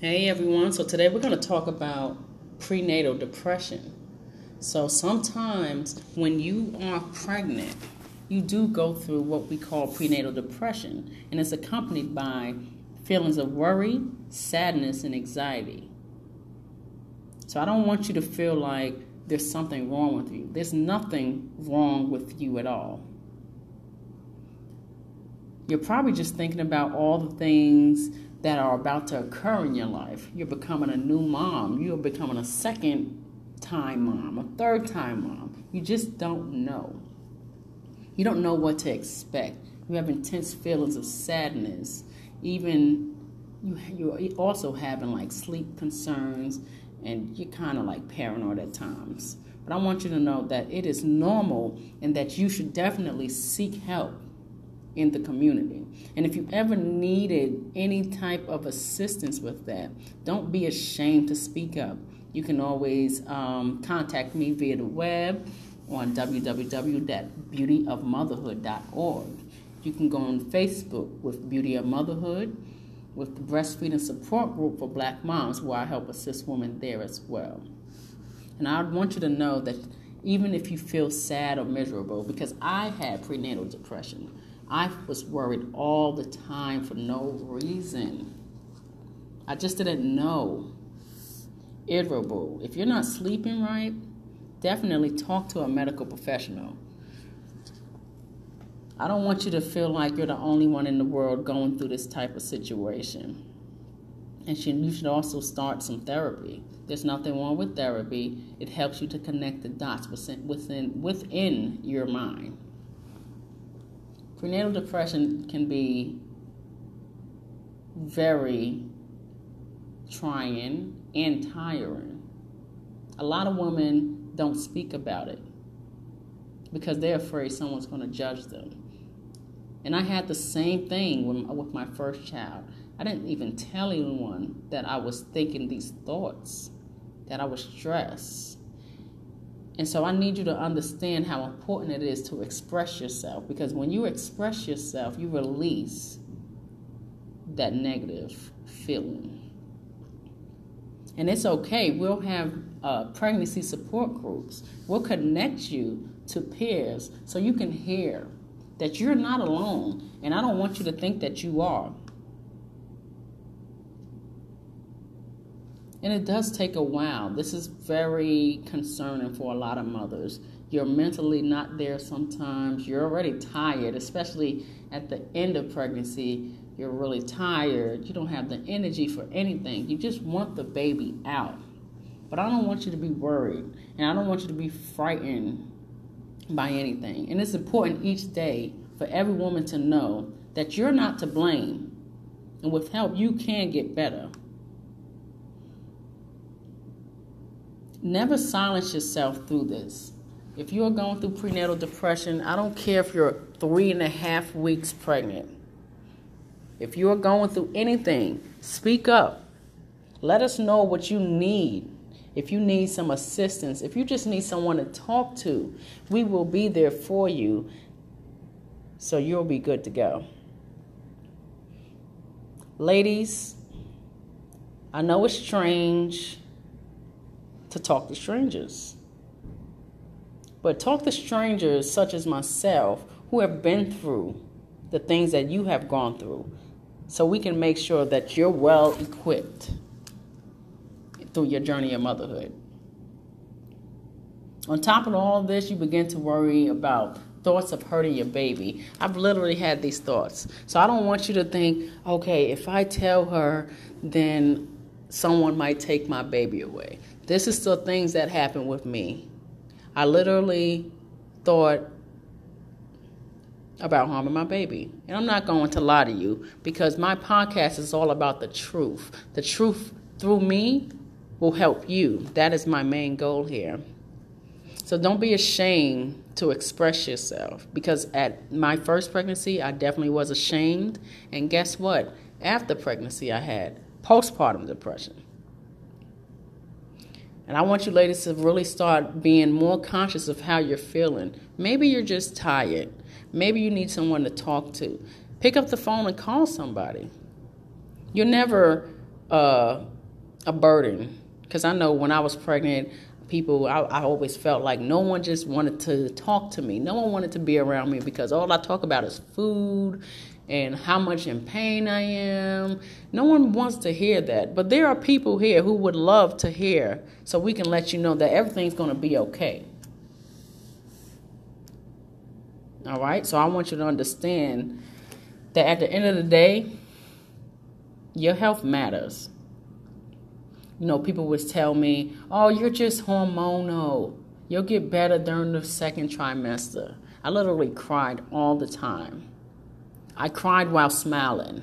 Hey everyone, so today we're going to talk about prenatal depression. So, sometimes when you are pregnant, you do go through what we call prenatal depression, and it's accompanied by feelings of worry, sadness, and anxiety. So, I don't want you to feel like there's something wrong with you. There's nothing wrong with you at all. You're probably just thinking about all the things that are about to occur in your life. You're becoming a new mom. You're becoming a second time mom, a third time mom. You just don't know. You don't know what to expect. You have intense feelings of sadness. Even you, you're also having like sleep concerns and you're kind of like paranoid at times. But I want you to know that it is normal and that you should definitely seek help in the community. And if you ever needed any type of assistance with that, don't be ashamed to speak up. You can always um, contact me via the web on www.beautyofmotherhood.org. You can go on Facebook with Beauty of Motherhood, with the Breastfeeding Support Group for Black Moms, where I help assist women there as well. And I want you to know that even if you feel sad or miserable, because I had prenatal depression, I was worried all the time for no reason. I just didn't know. Irritable. If you're not sleeping right, definitely talk to a medical professional. I don't want you to feel like you're the only one in the world going through this type of situation. And you should also start some therapy. There's nothing wrong with therapy. It helps you to connect the dots within within, within your mind. Prenatal depression can be very trying and tiring. A lot of women don't speak about it because they're afraid someone's going to judge them. And I had the same thing with my first child. I didn't even tell anyone that I was thinking these thoughts, that I was stressed. And so I need you to understand how important it is to express yourself because when you express yourself, you release that negative feeling. And it's okay. We'll have uh, pregnancy support groups. We'll connect you to peers so you can hear that you're not alone. And I don't want you to think that you are. And it does take a while. This is very concerning for a lot of mothers. You're mentally not there sometimes. You're already tired, especially at the end of pregnancy. You're really tired. You don't have the energy for anything. You just want the baby out. But I don't want you to be worried, and I don't want you to be frightened by anything. And it's important each day for every woman to know that you're not to blame. And with help, you can get better. Never silence yourself through this. If you're going through prenatal depression, I don't care if you're three and a half weeks pregnant. If you're going through anything, speak up. Let us know what you need. If you need some assistance, if you just need someone to talk to, we will be there for you so you'll be good to go. Ladies, I know it's strange to talk to strangers. But talk to strangers such as myself who have been through the things that you have gone through so we can make sure that you're well equipped through your journey of motherhood. On top of all this, you begin to worry about thoughts of hurting your baby. I've literally had these thoughts. So I don't want you to think, okay, if I tell her, then someone might take my baby away. This is the things that happened with me. I literally thought about harming my baby. And I'm not going to lie to you because my podcast is all about the truth. The truth through me will help you. That is my main goal here. So don't be ashamed to express yourself because at my first pregnancy, I definitely was ashamed. And guess what? After pregnancy, I had postpartum depression. And I want you ladies to really start being more conscious of how you're feeling. Maybe you're just tired. Maybe you need someone to talk to. Pick up the phone and call somebody. You're never uh, a burden because I know when I was pregnant, people I, I, always felt like no one just wanted to talk to me. No one wanted to be around me because all I talk about is food and how much in pain I am. No one wants to hear that. But there are people here who would love to hear so we can let you know that everything's going to be okay. All right? So I want you to understand that at the end of the day, your health matters. You know, people would tell me, oh, you're just hormonal. You'll get better during the second trimester. I literally cried all the time. I cried while smiling.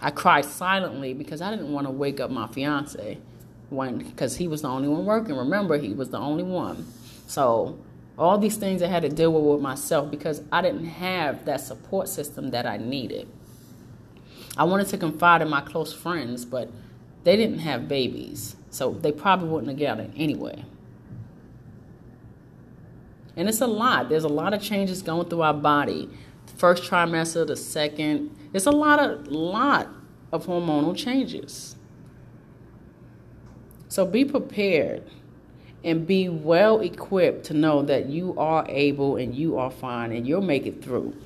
I cried silently because I didn't want to wake up my fiance when because he was the only one working. Remember, he was the only one. So all these things I had to deal with with myself because I didn't have that support system that I needed. I wanted to confide in my close friends, but they didn't have babies, so they probably wouldn't have got it anyway. And it's a lot. There's a lot of changes going through our body. First trimester, the second. It's a lot of lot of hormonal changes. So be prepared and be well equipped to know that you are able and you are fine and you'll make it through.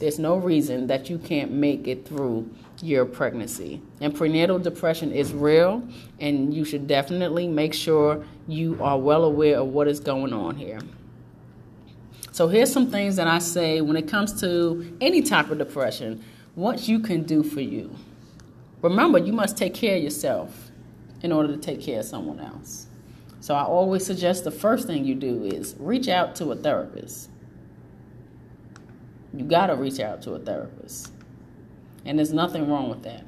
There's no reason that you can't make it through your pregnancy. And prenatal depression is real, and you should definitely make sure you are well aware of what is going on here. So, here's some things that I say when it comes to any type of depression what you can do for you. Remember, you must take care of yourself in order to take care of someone else. So I always suggest the first thing you do is reach out to a therapist. You got to reach out to a therapist. And there's nothing wrong with that.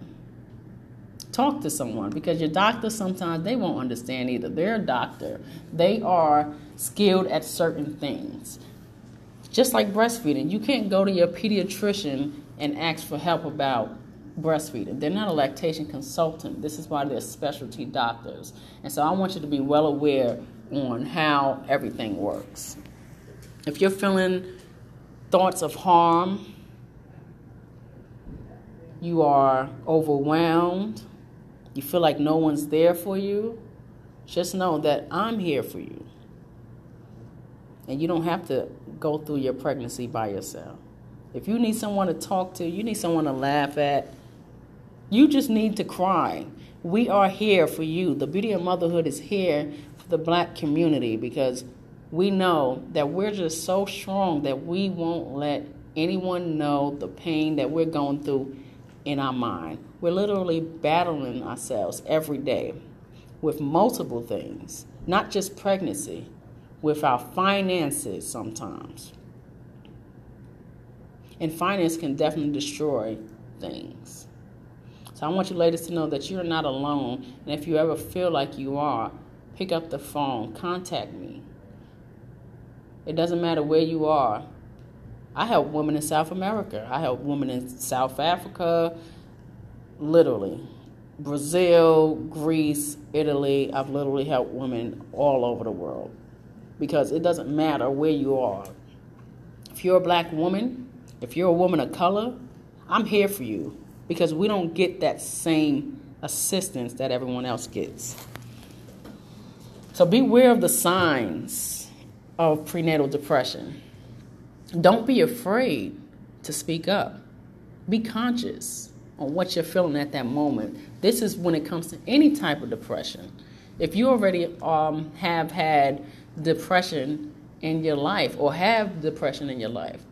Talk to someone because your doctor sometimes they won't understand either. They're a doctor. They are skilled at certain things. Just like breastfeeding, you can't go to your pediatrician and ask for help about breastfeeding. They're not a lactation consultant. This is why they're specialty doctors. And so I want you to be well aware on how everything works. If you're feeling thoughts of harm, you are overwhelmed, you feel like no one's there for you, just know that I'm here for you. And you don't have to go through your pregnancy by yourself. If you need someone to talk to, you need someone to laugh at, you just need to cry. We are here for you. The beauty of motherhood is here for the black community because we know that we're just so strong that we won't let anyone know the pain that we're going through in our mind. We're literally battling ourselves every day with multiple things, not just pregnancy, with our finances sometimes. And finance can definitely destroy things. So I want you ladies to know that you're not alone. And if you ever feel like you are, pick up the phone, contact me. It doesn't matter where you are. I help women in South America. I help women in South Africa, literally. Brazil, Greece, Italy. I've literally helped women all over the world because it doesn't matter where you are. If you're a black woman, if you're a woman of color, I'm here for you because we don't get that same assistance that everyone else gets. So beware of the signs of prenatal depression. Don't be afraid to speak up. Be conscious on what you're feeling at that moment. This is when it comes to any type of depression. If you already um, have had depression in your life or have depression in your life,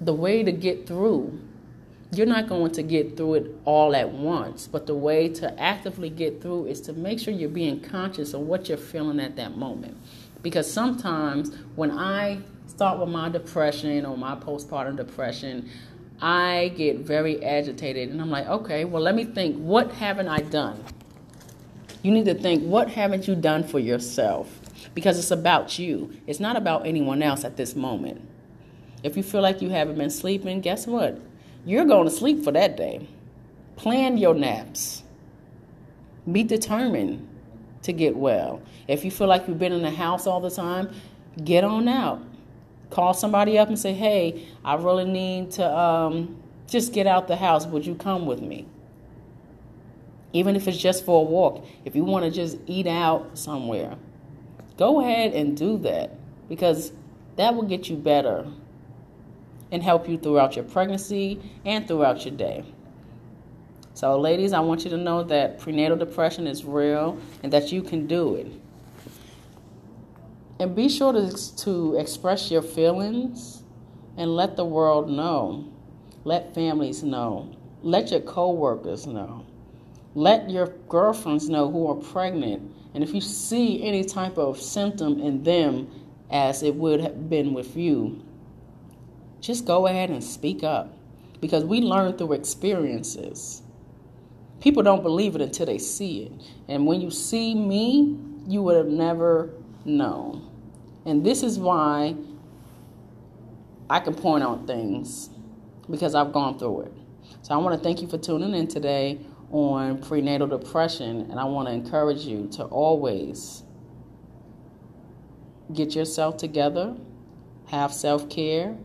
the way to get through you're not going to get through it all at once. But the way to actively get through is to make sure you're being conscious of what you're feeling at that moment. Because sometimes when I start with my depression or my postpartum depression, I get very agitated and I'm like, okay, well, let me think, what haven't I done? You need to think, what haven't you done for yourself? Because it's about you, it's not about anyone else at this moment. If you feel like you haven't been sleeping, guess what? You're going to sleep for that day. Plan your naps. Be determined to get well. If you feel like you've been in the house all the time, get on out. Call somebody up and say, hey, I really need to um, just get out the house. Would you come with me? Even if it's just for a walk, if you want to just eat out somewhere, go ahead and do that because that will get you better and help you throughout your pregnancy and throughout your day. So, ladies, I want you to know that prenatal depression is real and that you can do it. And be sure to, to express your feelings and let the world know. Let families know. Let your coworkers know. Let your girlfriends know who are pregnant. And if you see any type of symptom in them as it would have been with you, just go ahead and speak up because we learn through experiences. People don't believe it until they see it. And when you see me, you would have never known. And this is why I can point out things because I've gone through it. So I want to thank you for tuning in today on prenatal depression. And I want to encourage you to always get yourself together, have self care,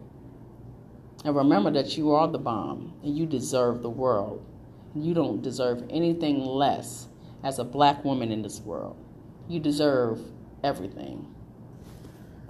and remember that you are the bomb and you deserve the world. You don't deserve anything less as a black woman in this world. You deserve everything.